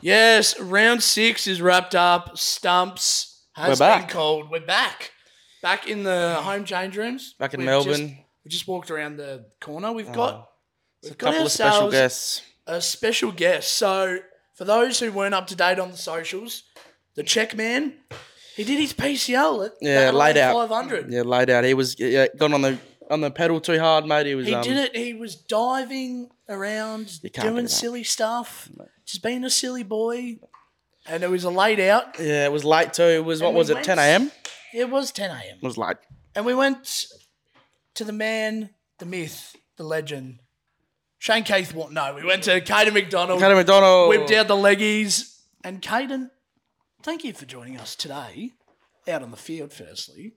Yes, round six is wrapped up. Stumps has We're been back. called. We're back. Back in the home change rooms. Back in We've Melbourne. Just, we just walked around the corner. We've oh, got, It's we've got couple of special ourselves guests. a special guest. So, for those who weren't up to date on the socials, the check man, he did his PCL at Yeah, the laid out. 500. Yeah, laid out. He was yeah, gone on the on the pedal too hard, mate. He was. He um, did it. He was diving around, can't do doing silly stuff, just being a silly boy. And it was a laid out. Yeah, it was late too. It was what And we was it? 10 a.m. It was 10 a.m. It was late. And we went to the man, the myth, the legend, Shane Keith. What? No, we went to Caden MacDonald. Caden MacDonald. whipped out the leggies. And Caden, thank you for joining us today out on the field, firstly.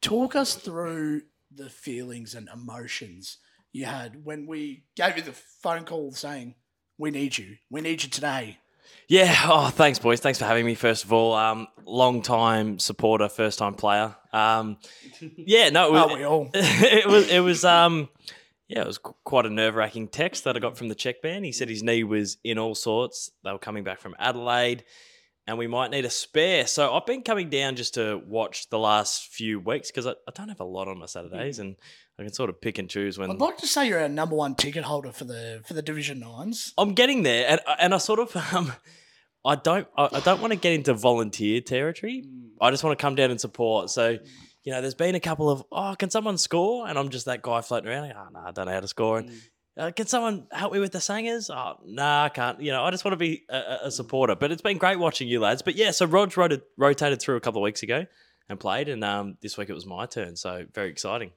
Talk us through the feelings and emotions you had when we gave you the phone call saying, We need you. We need you today. Yeah. Oh, thanks, boys. Thanks for having me. First of all, um, long time supporter, first time player. Um, yeah. No, it was, we all. it was. It was. Um, yeah, it was quite a nerve wracking text that I got from the check man. He said his knee was in all sorts. They were coming back from Adelaide, and we might need a spare. So I've been coming down just to watch the last few weeks because I, I don't have a lot on my Saturdays, mm. and I can sort of pick and choose when I'd like to say you're our number one ticket holder for the for the Division Nines. I'm getting there, and and I sort of um, I don't I, I don't want to get into volunteer territory. Mm. I just want to come down and support. So, you know, there's been a couple of oh, can someone score? And I'm just that guy floating around. Like, ah, oh no, I don't know how to score. And mm. Uh, can someone help me with the singers? Oh nah, I can't. You know, I just want to be a, a- a supporter. But it's been great watching you lads. But yeah, so Rog rotated, rotated through a couple of weeks ago and played, and um, this week it was my turn. So very exciting.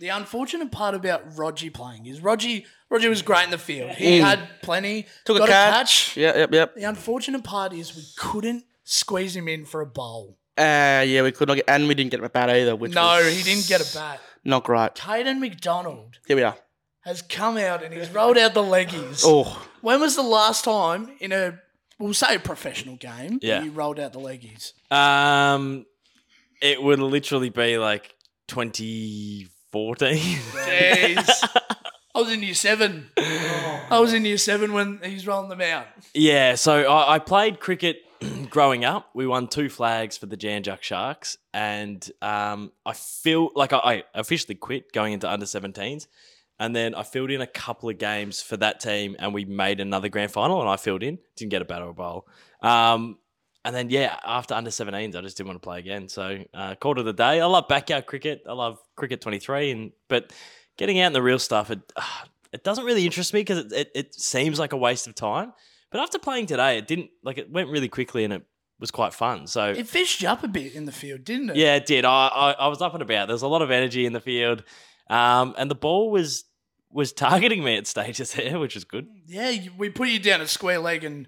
The unfortunate part about Roger playing is Roger Roger was great in the field. He had plenty. Mm. Took got a catch. Yeah, yep, yep. The unfortunate part is we couldn't squeeze him in for a bowl. Uh, yeah, we could not get, and we didn't get him a bat either, which No, was he didn't get a bat. not great. Caden MacDonald Here we are. Has come out and he's rolled out the leggies. Oh, When was the last time in a we'll say a professional game Yeah. you rolled out the leggies? Um, it would literally be like 2014. Jeez. I was in year seven. I was in year seven when he's rolling them out. Yeah, so I, I played cricket growing up. We won two flags for the Jan Juc Sharks, and um, I feel like I, I officially quit going into under 17s, and then I filled in a couple of games for that team, and we made another grand final, and I filled in, didn't get a bat or a bowl. Um, and then yeah, after under 17s, I just didn't want to play again. So uh, called it a day. I love backyard cricket. I love cricket 23, and but getting out in the real stuff, it uh, it doesn't really interest me because it, it it seems like a waste of time. But after playing today, it didn't like it went really quickly and it was quite fun. So It fished you up a bit in the field, didn't it? yeah, it did. I, I I was up and about. There was a lot of energy in the field, um, and the ball was was targeting me at stages there, which was good. Yeah, you- we put you down at square leg and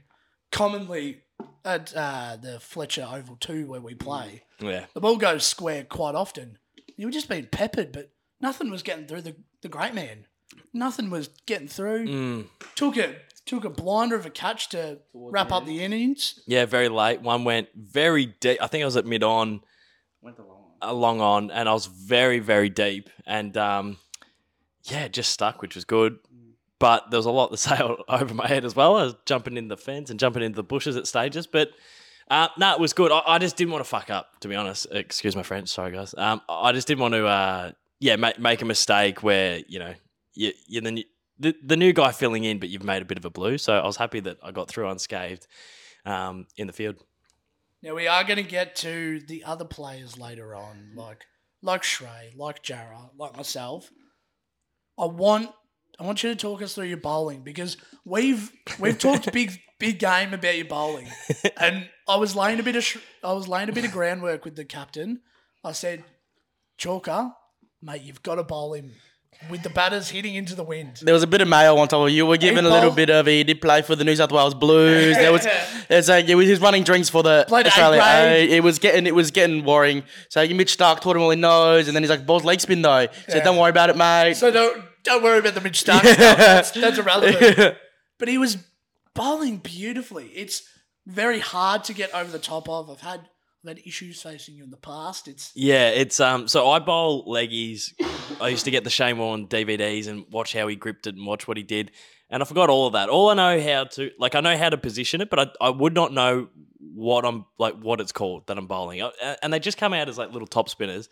commonly at uh, the Fletcher Oval 2 where we play, Yeah, the ball goes square quite often. You were just being peppered, but nothing was getting through the, the great man. Nothing was getting through. Mm. Took a took a blinder of a catch to wrap up the innings. yeah, very late. One went very deep. I think I was at mid on. went along. Along on, and I was very, very deep, and um, yeah, just stuck, which was good. But there was a lot to sailed over my head as well. I was jumping in the fence and jumping into the bushes at stages, but uh, no, it was good. I, I just didn't want to fuck up, to be honest. Excuse my French, sorry guys. Um, I just didn't want to, uh, yeah, make, make a mistake where you know you, new, the the new guy filling in, but you've made a bit of a blue. So I was happy that I got through unscathed um, in the field. Now we are going to get to the other players later on, like like Srey, like Jarra, like myself. I want I want you to talk us through your bowling because we've we've talked big big game about your bowling, and I was laying a bit of sh- I was laying a bit of groundwork with the captain. I said, Chalker, mate, you've got to bowl him with the batters hitting into the wind. There was a bit of mail on top of you. Were given a little bit of. He did play for the New South Wales Blues. There was, there's like he was running drinks for the Played Australia. A. It was getting, it was getting worrying. So Mitch Starc taught him all he knows, and then he's like, "Ball's leg spin though." So Yeah. don't worry about it, mate. So don't don't worry about the Mitch Starc stuff. That's, that's irrelevant. but he was bowling beautifully. It's very hard to get over the top of. I've had I've issues facing you in the past. It's Yeah, it's um. So I bowl leggies. I used to get the Shane Warne DVDs and watch how he gripped it and watch what he did, and I forgot all of that. All I know how to like I know how to position it, but I, I would not know what I'm like what it's called that I'm bowling, Uh, and they just come out as like little top spinners.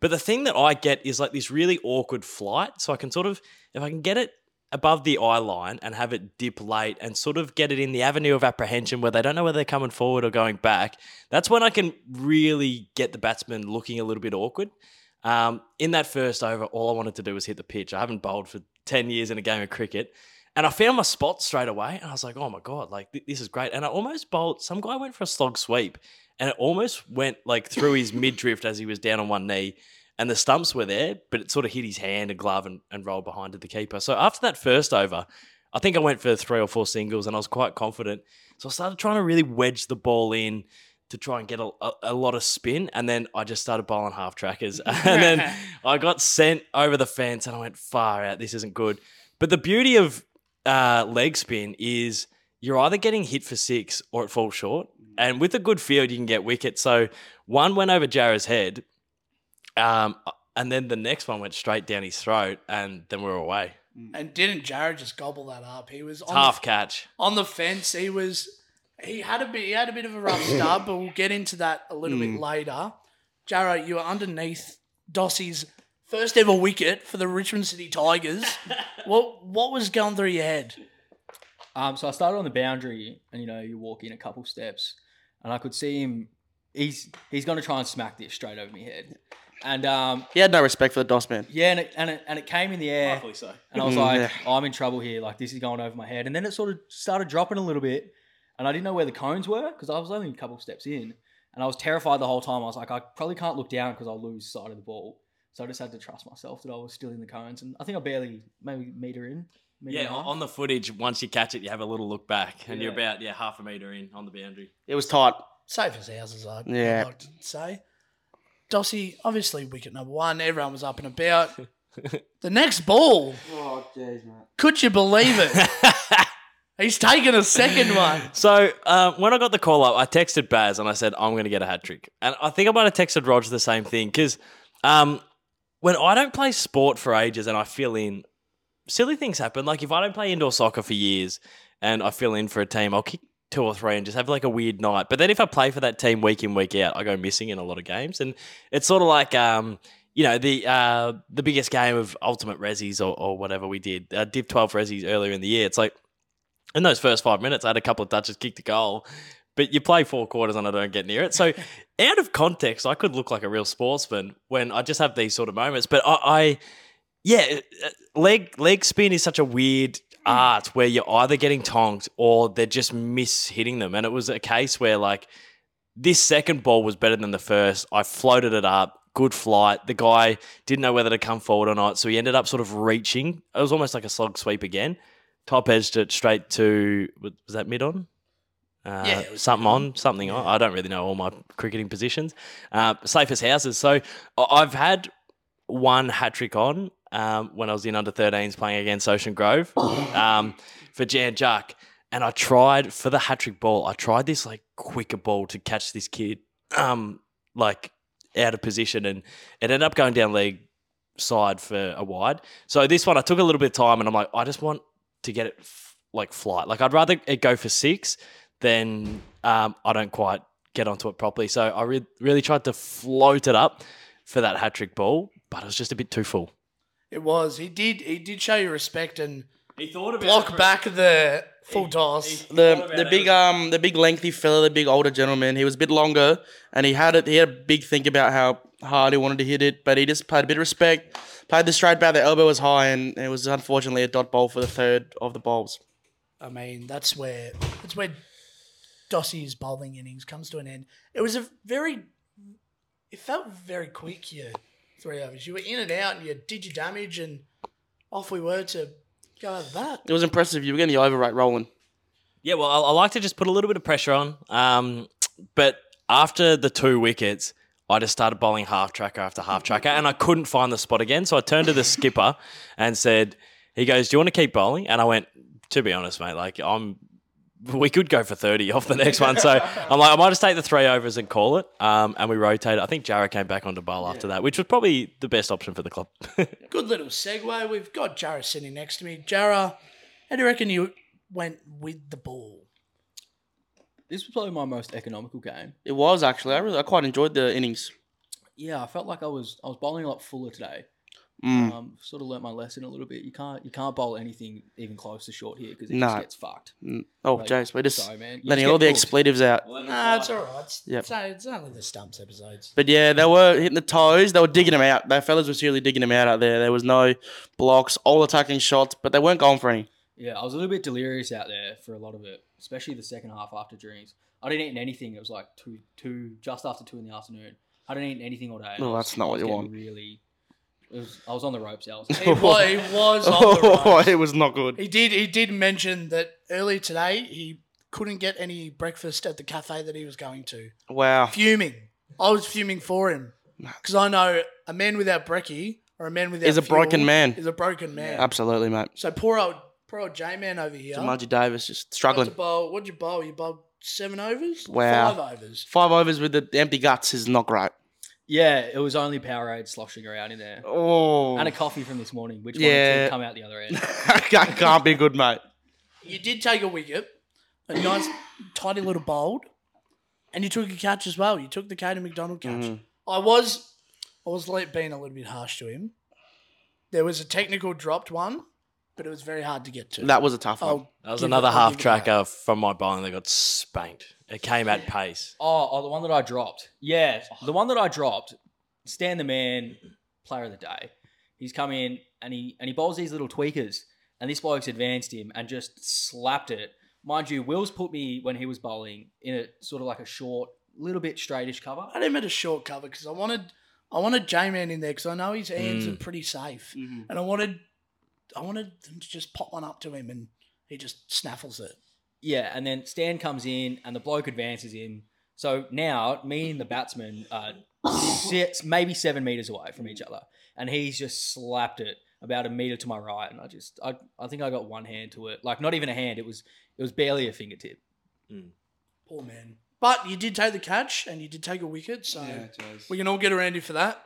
But the thing that I get is like this really awkward flight. So I can sort of if I can get it above the eye line and have it dip late and sort of get it in the avenue of apprehension where they don't know whether they're coming forward or going back, that's when I can really get the batsman looking a little bit awkward. Um, in that first over, all I wanted to do was hit the pitch. I haven't bowled for 10 years in a game of cricket. And I found my spot straight away. And I was like, oh my God, like th- this is great. And I almost bowled, some guy went for a slog sweep and it almost went like through his mid drift as he was down on one knee. And the stumps were there, but it sort of hit his hand and glove and, and rolled behind to the keeper. So after that first over, I think I went for three or four singles and I was quite confident. So I started trying to really wedge the ball in to try and get a, a, a lot of spin. And then I just started bowling half trackers. and then I got sent over the fence and I went far out. This isn't good. But the beauty of uh, leg spin is you're either getting hit for six or it falls short. And with a good field, you can get wicket. So one went over Jarra's head. Um, and then the next one went straight down his throat, and then we were away. and didn't Jared just gobble that up? He was on Half the, catch. on the fence. He was he had a bit he had a bit of a rough start, but we'll get into that a little bit later. Jarra, you were underneath Dossie's first ever wicket for the Richmond City Tigers. what what was going through your head? Um, so I started on the boundary, and you know, you walk in a couple steps, and I could see him. He's he's going to try and smack this straight over my head, and um, He had no respect for the DOS man. yeah, and it, and it, and it came in the air, so. and I was Mm, like, yeah. oh, I'm in trouble here. Like this is going over my head, and then it sort of started dropping a little bit, and I didn't know where the cones were because I was only a couple steps in, and I was terrified the whole time. I was like, I probably can't look down because I'll lose sight of the ball. So I just had to trust myself that I was still in the cones, and I think I barely maybe meter in. Meter Yeah, and a half. on the footage, once you catch it, you have a little look back, and you're Yeah. about yeah half a meter in on the boundary. It was tight. Safe as houses, I'd, Yeah. I'd like to say. Dossie, obviously wicket number one. Everyone was up and about. the next ball, Oh, jeez, man. could you believe it? He's taken a second one. So um, when I got the call up, I texted Baz and I said I'm going to get a hat trick, and I think I might have texted Roger the same thing because um, when I don't play sport for ages and I fill in, silly things happen. Like if I don't play indoor soccer for years and I fill in for a team, I'll kick two or three and just have like a weird night. But then if I play for that team week in week out, I go missing in a lot of games, and it's sort of like. Um, you know the uh, the biggest game of ultimate ressies or, or whatever we did, uh, Div twelve ressies earlier in the year. It's like in those first five minutes, I had a couple of touches, kicked a goal, but you play four quarters and I don't get near it. So, out of context, I could look like a real sportsman when I just have these sort of moments. But I, I yeah, uh, leg leg spin is such a weird art where you're either getting tonked or they're just miss hitting them. And it was a case where like this second ball was better than the first. I floated it up, good flight. The guy didn't know whether to come forward or not, so he ended up sort of reaching. It was almost like a slog sweep again. Top edged it straight to was that mid on? Uh, Yeah, something on, something on. I don't really know all my cricketing positions. Uh, safe as houses. So I've had one hat trick on um, when I was in under 13s playing against Ocean Grove um, for Jan Juc. And I tried for the hat trick ball, I tried this like quicker ball to catch this kid um, like out of position and it ended up going down leg side for a wide. So this one I took a little bit of time and I'm like, I just want to get it f- like flight. Like I'd rather it go for six than um, I don't quite get onto it properly. So I re- really tried to float it up for that hat trick ball, but it was just a bit too full. It was. He did. He did show you respect and He thought about block back the full toss. The the big um the big lengthy fella, the big older gentleman. He was a bit longer, and he had it. He had a big think about how hard he wanted to hit it, but he just played a bit of respect. Played the straight bat. The elbow was high, and it was unfortunately a dot ball for the third of the bowls. I mean, that's where that's where Dossie's bowling innings comes to an end. It was a very. It felt very quick. Your three overs. You were in and out, and you did your damage, and off we were to go over that. It was impressive. You were getting the over rate rolling. Yeah, well, I, I like to just put a little bit of pressure on. Um, but after the two wickets, I just started bowling half tracker after half tracker, and I couldn't find the spot again. So I turned to the skipper and said, "He goes, do you want to keep bowling?" And I went, "To be honest, mate, like I'm we could go for 30 off the next one. So I'm like, I might just take the three overs and call it. Um, and we rotate. I think Jarra came back onto bowl after that, which was probably the best option for the club. Good little segue. We've got Jarra sitting next to me. Jarra, how do you reckon you went with the ball? This was probably my most economical game. It was actually. I really, I quite enjoyed the innings. Yeah, I felt like I was I was bowling a lot fuller today. Mm. Um, sort of learnt my lesson a little bit. You can't you can't bowl anything even close to short here because it No. just gets fucked. Mm. Oh, Like, Jace, we're just Sorry, man. You letting just all the cooked. expletives out. Nah, it's all right. It's, Yep. it's, only- it's only the stumps episodes. But yeah, they were hitting the toes. They were digging them out. The fellas were seriously digging them out out there. There was no blocks, all attacking shots, but they weren't going for any. Yeah, I was a little bit delirious out there for a lot of it, especially the second half after drinks. I didn't eat anything. It was like two, two, just after two in the afternoon. I didn't eat anything all day. Well, I was- that's not what you want. Really, it was. I was on the ropes. I was. He was, he was on the Oh, ropes. it was not good. He did. He did mention that earlier today he couldn't get any breakfast at the cafe that he was going to. Wow. Fuming. I was fuming for him because I know a man without brekkie or a man without Is a fuel broken man. Is a broken man. Absolutely, mate. So poor old poor old J man over here. Jumanji Davis just got to struggling. bowl. What'd you bowl? You bowled seven overs. Wow. Five overs. Five overs with the empty guts is not great. Yeah, it was only Powerade sloshing around in there, Oh. and a coffee from this morning, which Yeah. wanted to come out the other end. That can't be good, mate. You did take a wicket, a nice tidy little bold, and you took a catch as well. You took the Caden MacDonald catch. Mhm. I was, I was le- being a little bit harsh to him. There was a technical dropped one, but it was very hard to get to. That was a tough one. I'll That was another half give it tracker from my bowling that got spanked. It came at pace. Oh, oh, the one that I dropped. Yeah, the one that I dropped. Stan the man, player of the day. He's come in and he and he bowls these little tweakers, and this bloke's advanced him and just slapped it. Mind you, Will's put me when he was bowling in a sort of like a short, little bit straightish cover. I didn't mean a short cover because I wanted, I wanted J Man in there because I know his hands Mm. are pretty safe, Mhm. and I wanted, I wanted them to just pop one up to him, and he just snaffles it. Yeah, and then Stan comes in and the bloke advances in. So now me and the batsman are six, maybe seven meters away from each other, and he's just slapped it about a meter to my right, and I just I, I think I got one hand to it, like not even a hand. It was it was barely a fingertip. Mm. Poor man. But you did take the catch, and you did take a wicket, so we can all get around you for that.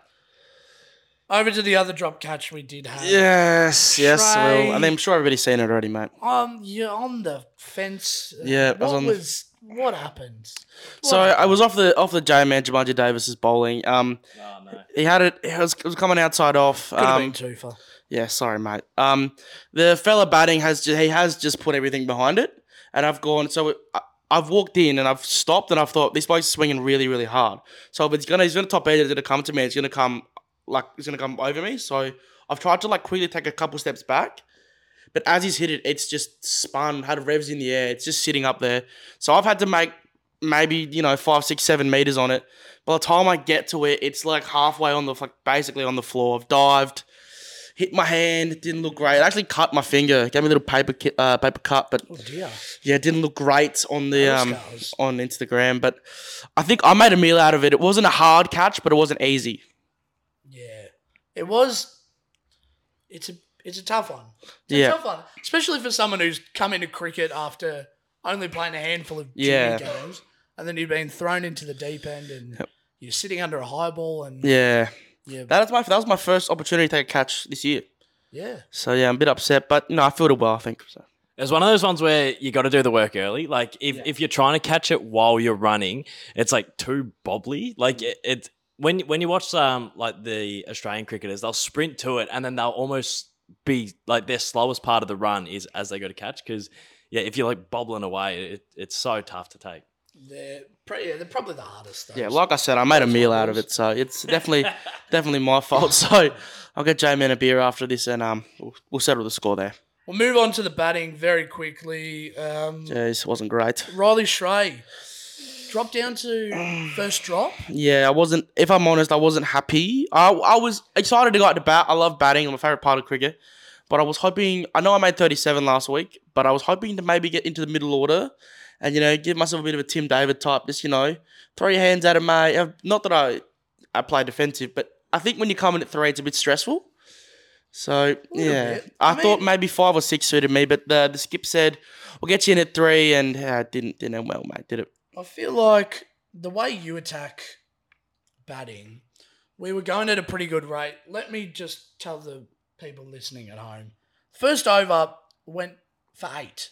Over to the other drop catch we did have. Yes, yes, Srey. well, and I'm sure everybody's seen it already, mate. Um, you're on the fence. Uh, Yeah, I What was on the- was what happened? What So I was off the off the J man Jumanji Davis's bowling. Um, Oh, no. he had it. It was, it was coming outside off. Could have Um, been two for. Yeah, sorry, mate. Um, the fella batting has ju- he has just put everything behind it, and I've gone. So I, I've walked in and I've stopped and I've thought this bloke's swinging really, really hard. So if it's gonna, he's gonna top edge. It's gonna come to me. It's gonna come like it's gonna come over me. So I've tried to like quickly take a couple steps back, but as he's hit it, it's just spun, had revs in the air. It's just sitting up there. So I've had to make maybe you know five, six, seven meters on it. By the time I get to it, it's like halfway on the like basically on the floor. I've dived hit my hand. It didn't look great. It actually cut my finger. Gave me a little paper ki- uh, paper cut, but Oh dear. yeah, it didn't look great on the um on Instagram. But I think I made a meal out of it. It wasn't a hard catch, but it wasn't easy. Yeah, it was. It's a it's a tough one. It's Yeah. a tough one, especially for someone who's come into cricket after only playing a handful of junior Yeah. games, and then you've been thrown into the deep end, and Yep. you're sitting under a high ball, and Yeah, yeah, that was my that was my first opportunity to take a catch this year. yeah. So yeah, I'm a bit upset, but you know I filled it well. I think. So. It's one of those ones where you got to do the work early. Like if, if you're trying to catch it while you're running, it's like too bobbly. Like it, it when when you watch um like the Australian cricketers, they'll sprint to it and then they'll almost be like their slowest part of the run is as they go to catch because yeah, if you're like bobbling away, it, it's so tough to take. They're pre- yeah, they're probably the hardest. Though. Yeah, like I said, I made a meal out of it, so it's definitely definitely my fault. So I'll get J Man a beer after this, and um, we'll, we'll settle the score there. we'll move on to the batting very quickly. Um, Jeez, wasn't great. Riley Srey dropped down to first drop. Yeah, I wasn't. If I'm honest, I wasn't happy. I, I was excited to go out to bat. I love batting. I'm my favorite part of cricket. But I was hoping. I know I made 37 last week, but I was hoping to maybe get into the middle order, and you know, give myself a bit of a Tim David type. Just you know, throw your hands out of. Uh, Not that I I play defensive, but I think when you come in at three, it's a bit stressful. So yeah. I, I thought maybe five or six suited me, but the the skip said we'll get you in at three, and uh, it didn't didn't end well, mate. Did it? I feel like the way you attack batting, we were going at a pretty good rate. Let me just tell the people listening at home. First over went for eight.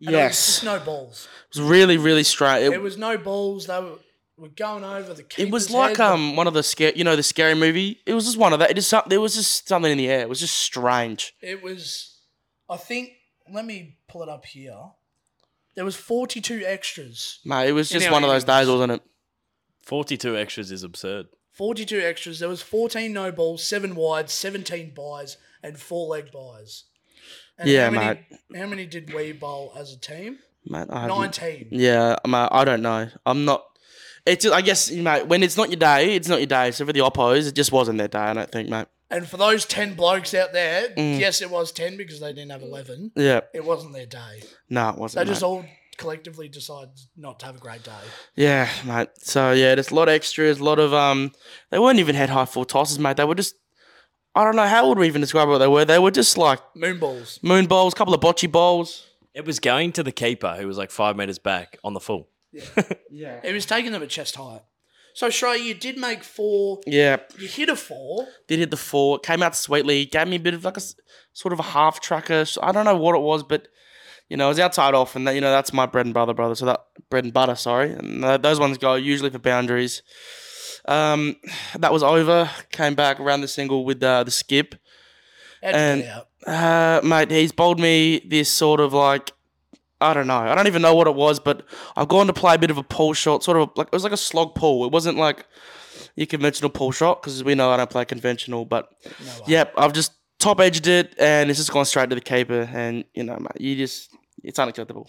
And Yes, just no balls. it was really really straight. It, It, was no balls. They were, were going over the. it was like head. um one of the scare, you know, the scary movie. It was just one of that. It just there was just something in the air. It was just strange. It was. I think. Let me pull it up here. There was forty-two extras. Mate, it was just our one of those days, wasn't it? 42 extras is absurd. 42 extras. There was 14 no balls, 7 wides, 17 byes, and 4 leg byes. And Yeah, how many, mate. How many did we bowl as a team? Mate, I haven't- 19. Yeah, mate, I don't know. I'm not. It's I guess mate, when it's not your day, it's not your day. So for the oppos, it just wasn't their day. I don't think, mate. And for those 10 blokes out there, Mm. yes, it was 10 because they didn't have 11. Yeah, It wasn't their day. no, it wasn't. They just mate. all collectively decided not to have a great day. Yeah, mate. So yeah, there's a lot of extras, a lot of um. They weren't even head high full tosses, mate. They were just. I don't know how would we even describe what they were. They were just like Moon balls. moon bowls, couple of bocce balls. It was going to the keeper who was like five meters back on the full. Yeah. It was taking them at chest height. So, Srey, you did make four. Yeah, You hit a four. did hit the four. Came out sweetly. Gave me a bit of like a sort of a half tracker. I don't know what it was, but you know, it was outside off, and that you know that's my bread and butter, brother. So that bread and butter, sorry, and those ones go usually for boundaries. Um, that was over. Came back around the single with uh, the skip. And- Uh, mate, he's bowled me this sort of like I don't know. I don't even know what it was, but I've gone to play a bit of a pull shot, sort of like it was like a slog pull. It wasn't like your conventional pull shot because we know I don't play conventional. But No yep, I've just top edged it and it's just gone straight to the keeper. And you know, mate, you just it's unacceptable.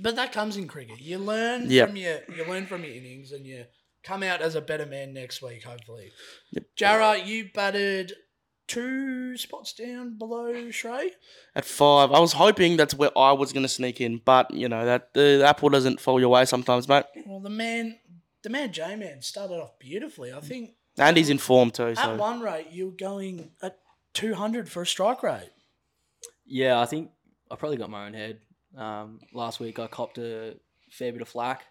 But that comes in cricket. You learn Yep. from your you learn from your innings and you come out as a better man next week, hopefully. Yep. Jarra, you batted two spots down below Srey. At five, I was hoping that's where I was going to sneak in, but you know that the apple doesn't fall your way sometimes, mate. Well the man the man J Man started off beautifully. I think And he's in form too. at So one rate you're going at two hundred for a strike rate. Yeah, I think I probably got my own head. Um, last week I copped a fair bit of flack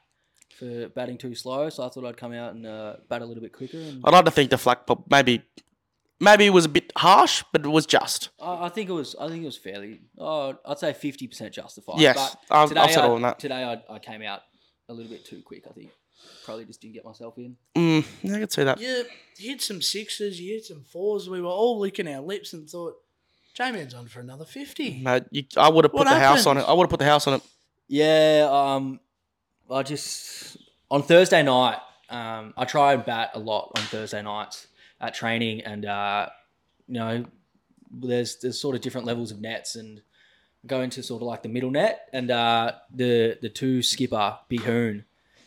for batting too slow, so I thought I'd come out and uh, bat a little bit quicker. And I'd like to think the flack pop maybe maybe it was a bit harsh, but it was just. I, I think it was I think it was fairly. Oh, I'd say fifty percent justified. Yes, but I'll- today I'll settle I, on that. Today I, I came out a little bit too quick. I think probably just didn't get myself in. Mm, yeah, I could see that. You hit some sixes, you hit some fours. We were all licking our lips and thought, J Man's on for another fifty. Mate, you, I would have put What the house on happened? it. I would have put the house on it. Yeah, um, I just on Thursday night, um, I try and bat a lot on Thursday nights at training, and uh, you know, there's there's sort of different levels of nets, and go into sort of like the middle net, and uh, the the two skipper Big Hoon,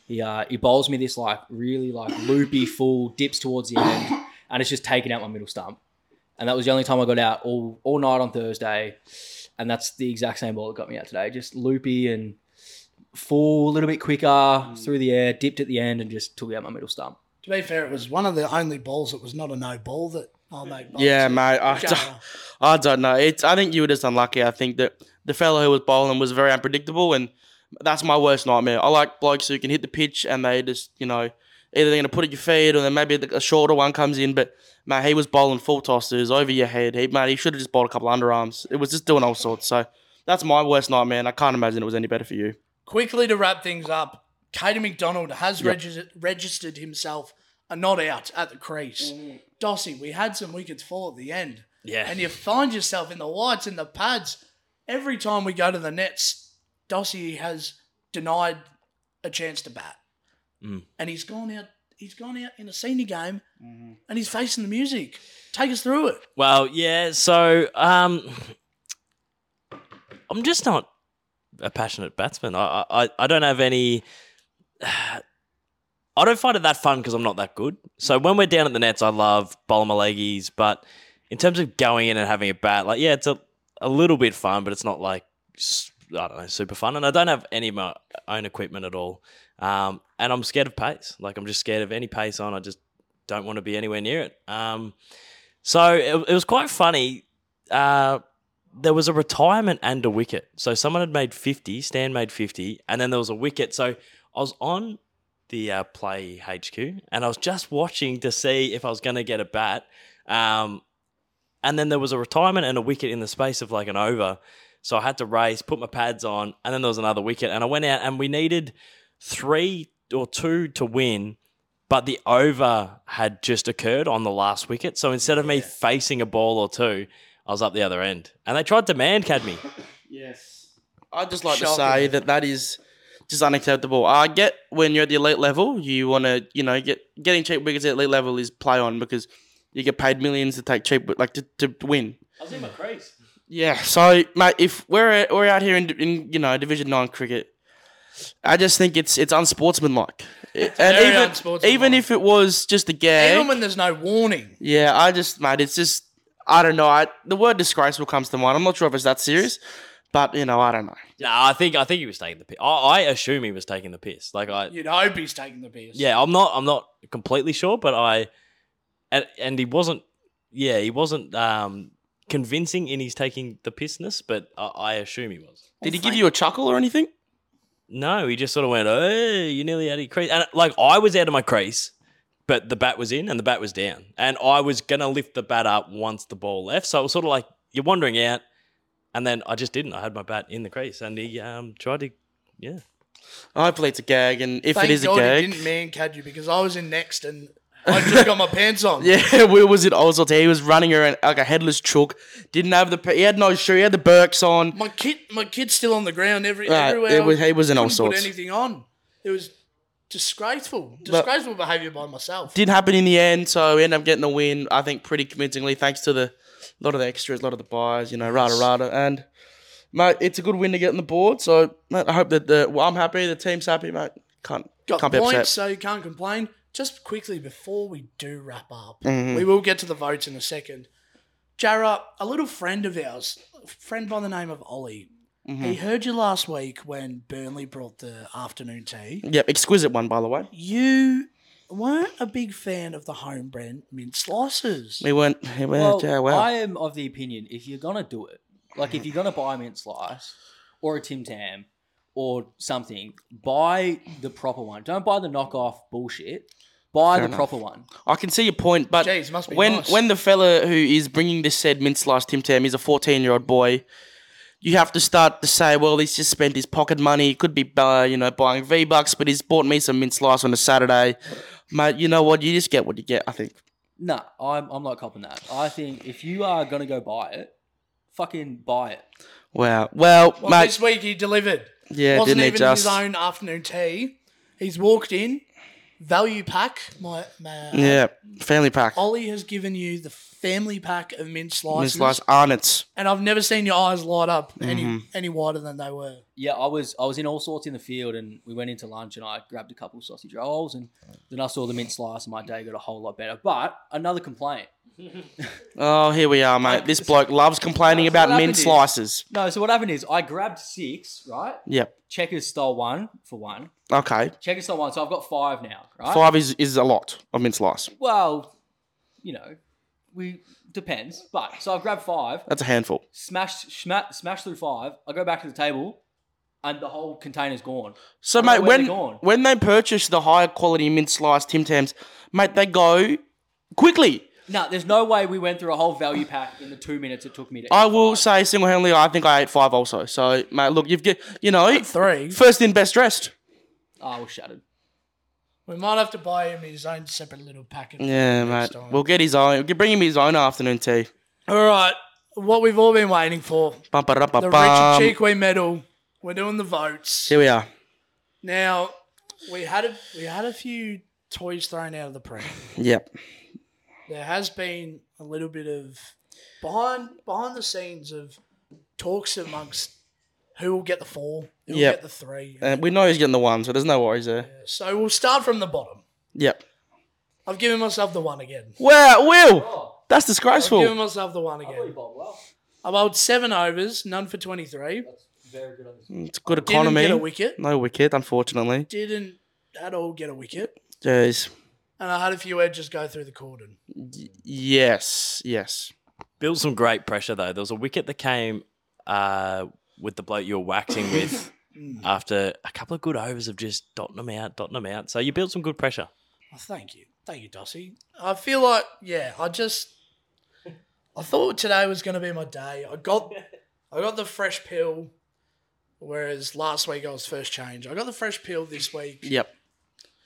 he uh, he bowls me this like really like loopy full dips towards the end, and it's just taking out my middle stump, and that was the only time I got out all all night on Thursday and that's the exact same ball that got me out today. Just loopy and full, a little bit quicker through the air, dipped at the end, and just took out my middle stump. To be fair, it was one of the only balls that was not a no ball that I'll make. Yeah, mate. I uh, don't, I don't know. It's. I think you were just unlucky. I think that the fellow who was bowling was very unpredictable, and that's my worst nightmare. I like blokes who can hit the pitch and they just, you know, either they're going to put it at your feet or then maybe a shorter one comes in. But mate, he was bowling full tosses over your head. He mate, he should have just bowled a couple of underarms. It was just doing all sorts. So that's my worst nightmare. And I can't imagine it was any better for you. Quickly to wrap things up, Caden MacDonald has Yep. regis- registered himself a not out at the crease. Dossie, we had some wickets fall at the end. Yeah. And you find yourself in the whites and the pads. Every time we go to the nets, Dossie has denied a chance to bat. Mm. And he's gone out he's gone out in a senior game and he's facing the music. Take us through it. Well, yeah. So, um, I'm just not a passionate batsman. I, I, I don't have any. I don't find it that fun because I'm not that good. So when we're down at the nets, I love bowling my leggies. But in terms of going in and having a bat, like yeah, it's a a little bit fun, but it's not like I don't know, super fun. And I don't have any of my own equipment at all. Um, and I'm scared of pace. Like I'm just scared of any pace on. I just don't want to be anywhere near it. Um, So it, it was quite funny. Uh, there was a retirement and a wicket. So someone had made 50, Stan made 50, and then there was a wicket. So I was on the uh, PlayHQ and I was just watching to see if I was going to get a bat. Um, and then there was a retirement and a wicket in the space of like an over. So I had to race, put my pads on, and then there was another wicket. And I went out and we needed three or two to win, but the over had just occurred on the last wicket. So instead of me facing a ball or two, I was up the other end. And they tried to Mankad me. Yes. I'd just like to say that that is just unacceptable. I get when you're at the elite level, you want to, you know, get getting cheap wickets at elite level is play on because you get paid millions to take cheap, like to, to win. I was in my crease. Yeah. So, mate, if we're we're out here in, in you know Division Nine cricket, I just think it's it's unsportsmanlike. and very even unsportsmanlike. even if it was just a gag, Even when there's no warning. yeah, I just mate, it's just I don't know. I, the word disgraceful comes to mind. I'm not sure if it's that serious, but you know, I don't know. No, I think I think he was taking the piss. I, I assume he was taking the piss. Like I, You'd hope he's taking the piss. yeah, I'm not I'm not completely sure, but I, and, and he wasn't. Yeah, he wasn't um, convincing in his taking the pissness, but I, I assume he was. Did he give you a chuckle or anything? No, he just sort of went, "Hey, you're nearly out of your crease," and like I was out of my crease, but the bat was in and the bat was down, and I was gonna lift the bat up once the ball left, so it was sort of like you're wandering out, and then I just didn't. I had my bat in the crease, and he um, tried to, yeah. Hopefully, it's a gag, and if Thank it is God a gag, he didn't Mankad you because I was in next and I just got my pants on. Yeah, where was in Oswald. He was running around like a headless chook. Didn't have the. He had no shoe. He had the Birks on. My kid, my kid's still on the ground every Right, everywhere. it was- he was in all couldn't put anything on. It was disgraceful, disgraceful behaviour by myself. Didn't happen in the end, so we ended up getting the win. I think pretty convincingly, thanks to the lot of the extras, a lot of the byes. You know, rada rada, and mate, it's a good win to get on the board. So mate, I hope that the. Well, I'm happy. The team's happy, mate. Can't Got can't be points, upset. so you can't complain. Just quickly before we do wrap up, Mm-hmm. we will get to the votes in a second. Jarra, a little friend of ours, a friend by the name of Ollie, Mm-hmm. he heard you last week when Burnley brought the afternoon tea. Yep, exquisite one by the way. You weren't a big fan of the home brand mint slices. We went. We Well, went yeah, well. I am of the opinion if you're gonna do it, like if you're gonna buy a mint slice or a Tim Tam or something, buy the proper one. Don't buy the knockoff bullshit. Buy the enough. proper one. I can see your point, but Jeez, must be when nice. when the fella who is bringing this said mint slice Tim Tam is a 14 year old boy, you have to start to say, well, he's just spent his pocket money. He could be, uh, you know, buying V bucks, but he's bought me some mint slice on a Saturday, mate. You know what? You just get what you get. I think. No, I'm, I'm not copping that. I think if you are gonna go buy it, fucking buy it. Wow. Well, Well, mate. this week he delivered. Yeah, Wasn't didn't he even just? his own afternoon tea. He's walked in, value pack. My, my Yeah, family pack. Ollie has given you the family pack of mint Mint slices, slice Arnott's. and I've never seen your eyes light up any Mm-hmm. any wider than they were. Yeah, I was I was in all sorts in the field, and we went into lunch, and I grabbed a couple of sausage rolls, and then I saw the mint slice, and my day got a whole lot better. But another complaint. Oh, here we are, mate. This bloke loves complaining about what mint happened is- slices. No, so what happened is I grabbed six, right? Yep. Checkers stole one for one. Okay. Checkers stole one, so I've got five now, right? Five is, is a lot of mint slice. Well, you know, we depends, but so I've grabbed five, That's a handful. smashed, sma- smashed through five. I go back to the table, and the whole container's gone. So, I don't know mate, where when they're gone. when they purchase the higher quality mint slice Tim Tams, mate, they go quickly. No, there's no way we went through a whole value pack in the two minutes it took me to. I will five. say single handedly, I think I ate five also. So, mate, look, you've get you know Three. first in, best dressed. Oh, I was shattered. We might have to buy him his own separate little packet. Yeah, mate. time. We'll get his own. We'll bring him his own afternoon tea. All right, what we've all been waiting for Bum, ba, da, ba, the bum. Richard Cheekway medal. We're doing the votes Here we are. now. We had a we had a few toys thrown out of the print. Yep. there has been a little bit of behind behind the scenes of talks amongst who will get the four, who will Yep. get the three. Uh, we know he's getting the one, so there's no worries there. so we'll start from the bottom. Yep. I've given myself the one again. Wow, Will, Oh, that's I've given disgraceful. myself the one I again. bowled well. I bowled seven overs, none for twenty three. That's very good on this. It's good Didn't economy. get a wicket. No wicket, unfortunately. Didn't at all get a wicket. Jeez. and I had a few edges go through the cordon. Yes, yes. Built some great pressure though. There was a wicket that came uh, with the bloke you were waxing with after a couple of good overs of just dotting them out, dotting them out. So you built some good pressure. Oh, thank you, thank you, Dossie. I feel like yeah, I just I thought today was going to be my day. I got I got the fresh pill, whereas last week I was first change. I got the fresh pill this week, Yep.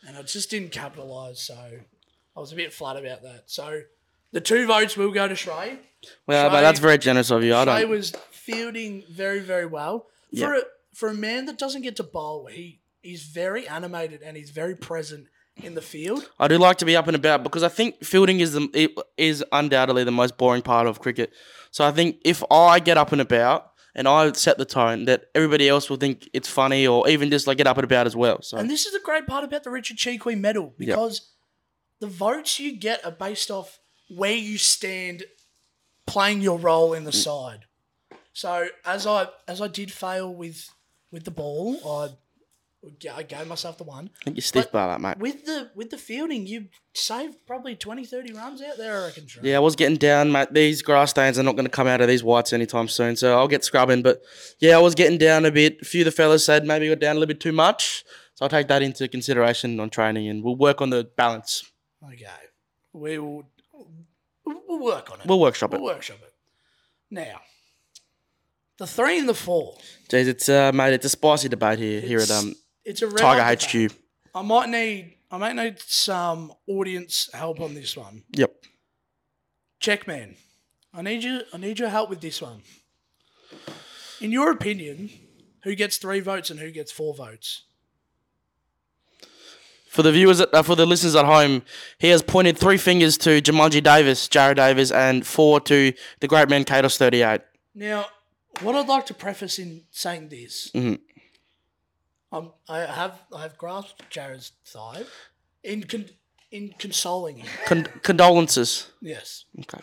and I just didn't capitalise. So I was a bit flat about that. So the two votes will go to Srey. Well, but that's very generous of you. I don't. was fielding very, very well. For a for a man that doesn't get to bowl, he he's very animated and he's very present in the field. I do like to be up and about because I think fielding is the it is undoubtedly the most boring part of cricket. So I think if I get up and about and I set the tone, that everybody else will think it's funny or even just like get up and about as well. So And this is the great part about the Richard Cheekwee medal because the votes you get are based off where you stand playing your role in the mm. side. So as I as I did fail with with the ball, I I gave myself the one. I think you're stiff by that, mate. With the with the fielding, you saved probably 20, 30 runs out there, I reckon. Yeah, I was getting down, mate. These grass stains are not going to come out of these whites anytime soon, so I'll get scrubbing. But yeah, I was getting down a bit. A few of the fellas said maybe got down a little bit too much, so I'll take that into consideration on training, and we'll work on the balance. Okay. We will we'll work on it. We'll workshop it. We'll workshop it. Now, the three and the four. Jeez, it's uh, mate, it's a spicy debate here here at um It's a Tiger debate. HQ. I might need I might need some audience help on this one. Yep. Checkman, I need you I need your help with this one. In your opinion, who gets three votes and who gets four votes? For the viewers, at, uh, for the listeners at home, he has pointed three fingers to Jumanji Davis, Jared Davis, and four to the great man thirty eight. Now, what I'd like to preface in saying this, Mhm. um, I have I have grasped Jared's thigh in con- in consoling him. Con- condolences. Yes. Okay.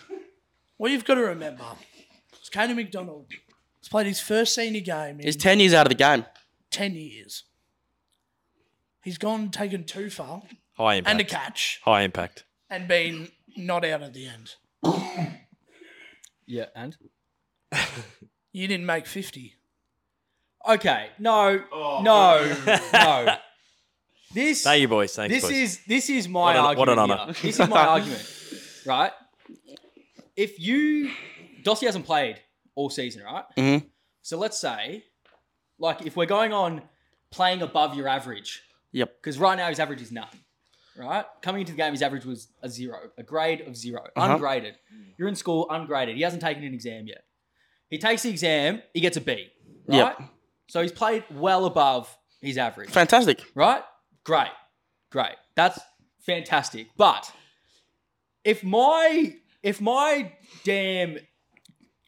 What you've got to remember is Caden MacDonald has played his first senior game in He's ten years out of the game. 10 years. He's gone and taken two far High impact. and a catch High impact. and been not out at the end. Yeah, and You didn't make 50. okay, no, no, no. This Thank you, boys. Thanks, this boys. is this is my What an- argument. what an here. honour. This is my argument, right? If you Dossie hasn't played all season, right? Mhm. So let's say, like, if we're going on playing above your average, Yep. because right now his average is none, right? Coming into the game, his average was a zero, a grade of 0 Uh-huh. ungraded. You're in school, ungraded. He hasn't taken an exam yet. He takes the exam, he gets a B, right? Yep. So he's played well above his average Fantastic. right? Great, great. That's fantastic. But if my if my damn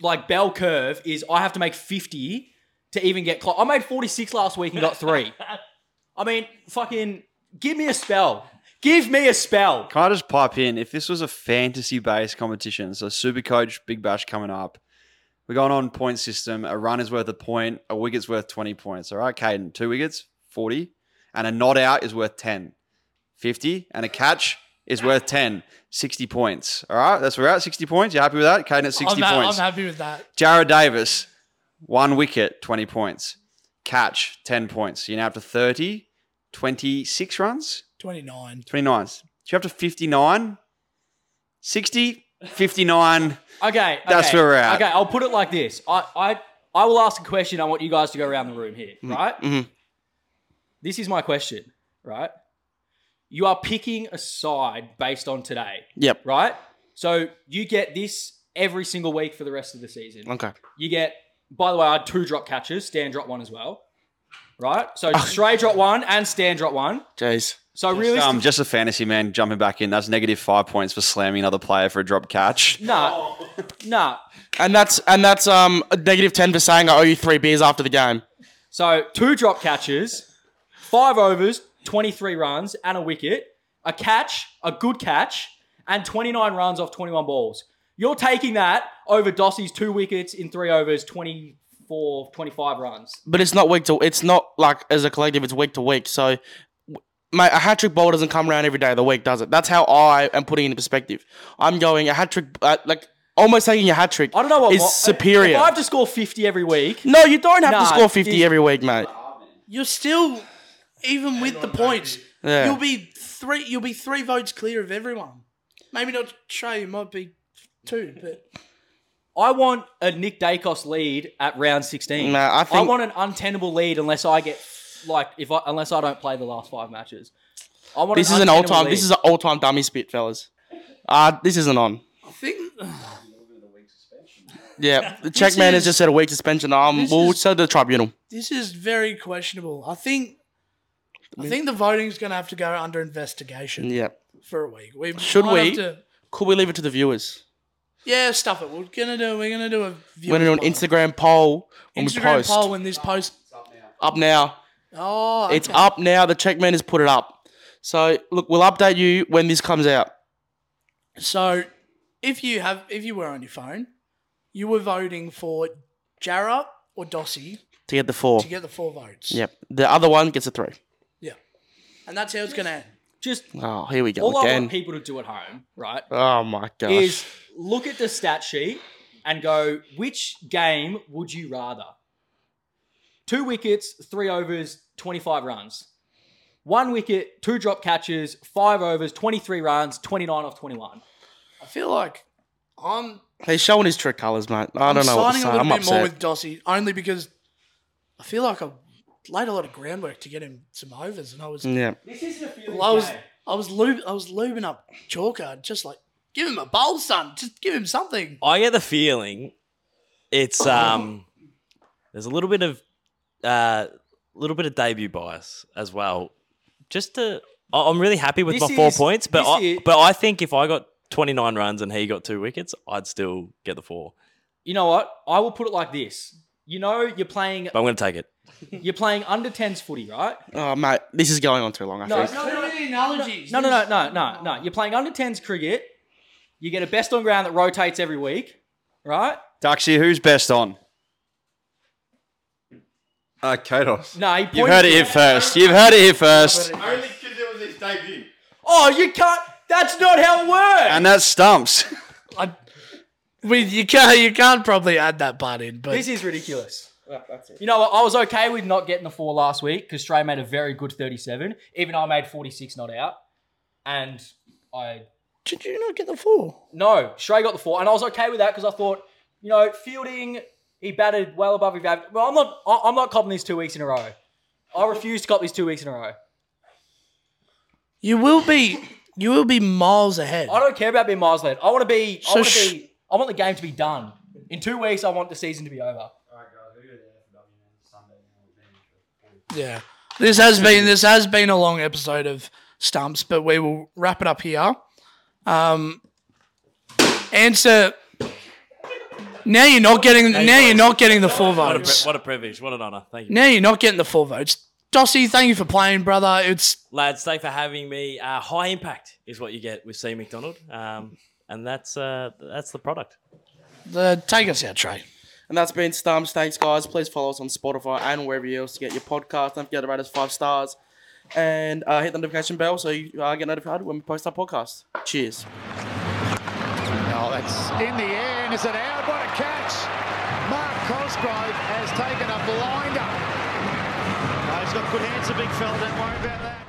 like bell curve is I have to make fifty to even get close. I made forty six last week and got three. I mean, fucking give me a spell. Give me a spell. Can I just pipe in? If this was a fantasy based competition, so Super Coach Big Bash coming up, we're going on point system. A run is worth a point, a wicket's worth 20 points. All right, Caden, two wickets, 40, and a not out is worth 10, 50, and a catch is worth 10, 60 points. All right, that's where we're at, 60 points. You happy with that? Caden at 60 I'm, ha- points. I'm happy with that. Jared Davis, one wicket, 20 points. Catch, 10 points. You're now up to 30, 26 runs. 29. 29. So you're up to 59, 60, 59. Okay, That's okay, where we're at. Okay, I'll put it like this. I I I will ask a question. I want you guys to go around the room here, right? mhm. This is my question, right? You are picking a side based on today, Yep. right? So you get this every single week for the rest of the season. Okay. You get, by the way, I had two drop catches. Stan dropped one as well, right? So Srey dropped one and Stan dropped one. Jeez. So really, Um, just a fantasy man jumping back in. That's negative five points for slamming another player for a drop catch. nah, nah. And that's and that's um a negative ten for saying I owe you three beers after the game. So two drop catches, five overs, 23 runs, and a wicket, a catch, a good catch, and 29 runs off 21 balls. You're taking that over Dossie's two wickets in three overs, 24, 25 runs. But it's not week to. It's not like as a collective. It's week to week. So mate, a hat trick ball doesn't come around every day of the week, does it? That's how I am putting it in perspective. I'm going a hat trick, uh, like almost taking a hat trick. I don't know what is mo- superior. If I have to score 50 every week, no, you don't have Nah, to score 50 every week, mate. You're still, even with the points, Yeah. you'll be three. You'll be three votes clear of everyone. Maybe not Srey. You might be two, but I want a Nick Daicos lead at round 16. Nah, I think- want an untenable lead unless I get like if I unless I don't play the last five matches. I want This is an all time. This is an all time dummy spit, fellas. Uh this isn't on. I think Yeah, the check man has is- just said a week suspension. Um, this we'll is- send to the tribunal. this is very questionable. I think. I think the voting's going to have to go under investigation Yeah. for a week. We Should might we? to- Could we leave it to the viewers? yeah, stuff it. We're gonna do. We're gonna do a. We're gonna do an Instagram poll when we Instagram post. poll when this post. Up now. Oh, It's up now. The checkman has put it up. So look, we'll update you when this comes out. So, if you have, if you were on your phone, you were voting for Jarra or Dossie To get the four. to get the four votes. Yep. The other one gets a three. Yeah. And that's how it's gonna end. just Oh, here we go all I again. want people to do at home, right, Oh my gosh. is look at the stat sheet and go, which game would you rather? Two wickets, three overs, 25 runs. One wicket, two drop catches, five overs, 23 runs, 29 off 21. I feel like I'm. He's showing his true colours, mate. I I'm don't know what to signing say. a little I'm bit more with Dossie only because I feel like I've laid a lot of groundwork to get him some overs, and I was, yeah. This isn't a feeling well, I was, I was, lube, I was lubing up Chalker, just like give him a bowl, son. Just give him something. I get the feeling it's um there's a little bit of uh little bit of debut bias as well. Just to I- I'm really happy with This my four is- points, but this I, is- but I think if I got 29 runs and he got two wickets, I'd still get the four. You know what? I will put it like this. You know, you're playing But I'm going to take it. you're playing under 10s footy, right? Oh mate, this is going on too long. I No, think. no, no, no. analogies. No, no, no, no, no, no. You're playing under 10s cricket. You get a best on ground that rotates every week, right? Duxie, who's best on? Uh, Katos. No, he You've heard it here first. You've heard it here first. Only because it was his debut. Oh, you can't. That's not how it works. And that's stumps. I, we, you can't, you can't probably add that part in, but This is ridiculous. You know what? I was okay with not getting the four last week because Srey made a very good 37, even though I made 46 not out. And I. did you not get the four? No, Srey got the four. And I was okay with that because I thought, you know, fielding, he batted well above his average. Well, I'm not, I- I'm not copping these two weeks in a row. I refuse to cop these two weeks in a row. You will be, you will be miles ahead. I don't care about being miles ahead. I want to be. I So want to be. I want the game to be done. In two weeks, I want the season to be over. Yeah. This has been this has been a long episode of stumps, but we will wrap it up here. Um, answer. Now you're not getting. Now you're not getting the full What a, votes. pri- what a privilege. What an honour. Thank you. Now you're not getting the full votes. Dossie, thank you for playing, brother. It's Lads, thanks for having me. Uh, high impact is what you get with C. MacDonald. Um, and that's uh, that's the product. the take us out, Trey. And that's been Stumps. Thanks, guys. Please follow us on Spotify and wherever else to get your podcast. Don't forget to rate us five stars. And uh, hit the notification bell so you uh, get notified when we post our podcast. Cheers. Oh, that's in the air, and is it out? What a catch! Mark Cosgrove has taken a blinder. No, he's got good hands, the big fella. Don't worry about that.